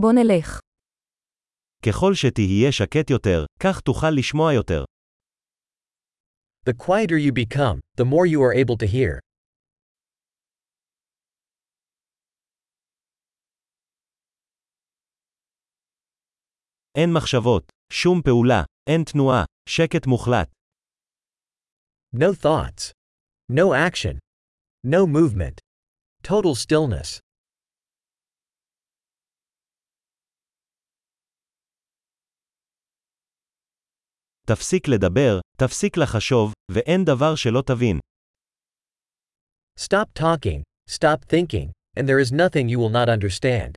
בוא נלך. ככל שתהיה שקט יותר, כך תוכל לשמוע יותר. The quieter you become, the more you are able to hear. אין מחשבות, שום פעולה, אין תנועה, שקט מוחלט. No thoughts. No action. No movement. Total stillness. תפסיק לדבר, תפסיק לחשוב, ואין דבר שלא תבין. Stop talking, stop thinking, and there is nothing you will not understand.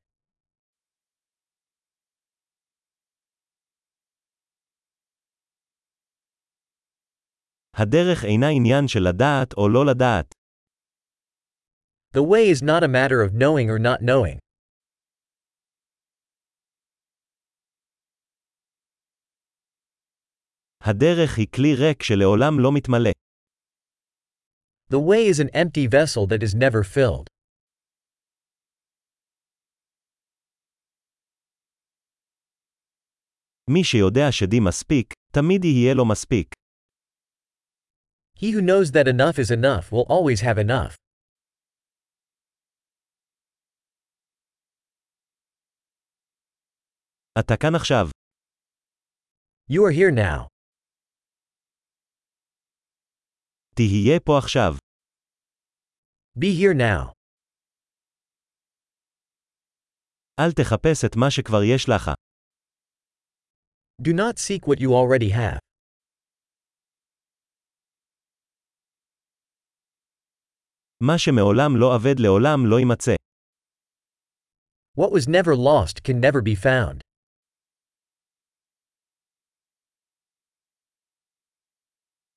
הדרך אינה עניין של לדעת או לא לדעת. The way is not a matter of knowing or not knowing. הדרך היא כלי ריק שלעולם לא מתמלא. The way is an empty vessel that is never filled. מי שיודע שדי מספיק, תמיד יהיה לו מספיק. He who knows that enough is enough will always have enough. אתה כאן עכשיו. You are here now. תהיה פה עכשיו. Be here now. אל תחפש את מה שכבר יש לך. Do not seek what you already have. מה שמעולם לא אבד לעולם לא יימצא. What was never lost can never be found.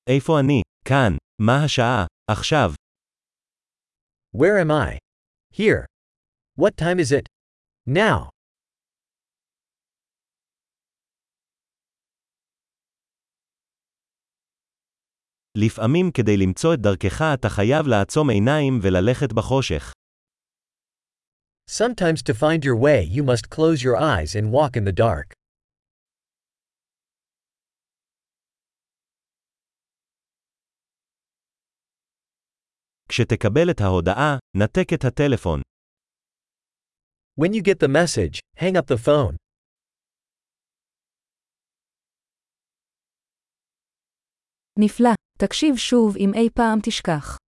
איפה אני? כאן. מה השעה? עכשיו. Where am I? Here. What time is it? Now. לפעמים כדי למצוא את דרכך אתה חייב לעצום עיניים וללכת בחושך. Sometimes to find your way you must close your eyes and walk in the dark. כשתקבל את ההודעה, נתק את הטלפון. When you get the message, hang up the phone. נפלא. תקשיב שוב אם אי פעם תשכח.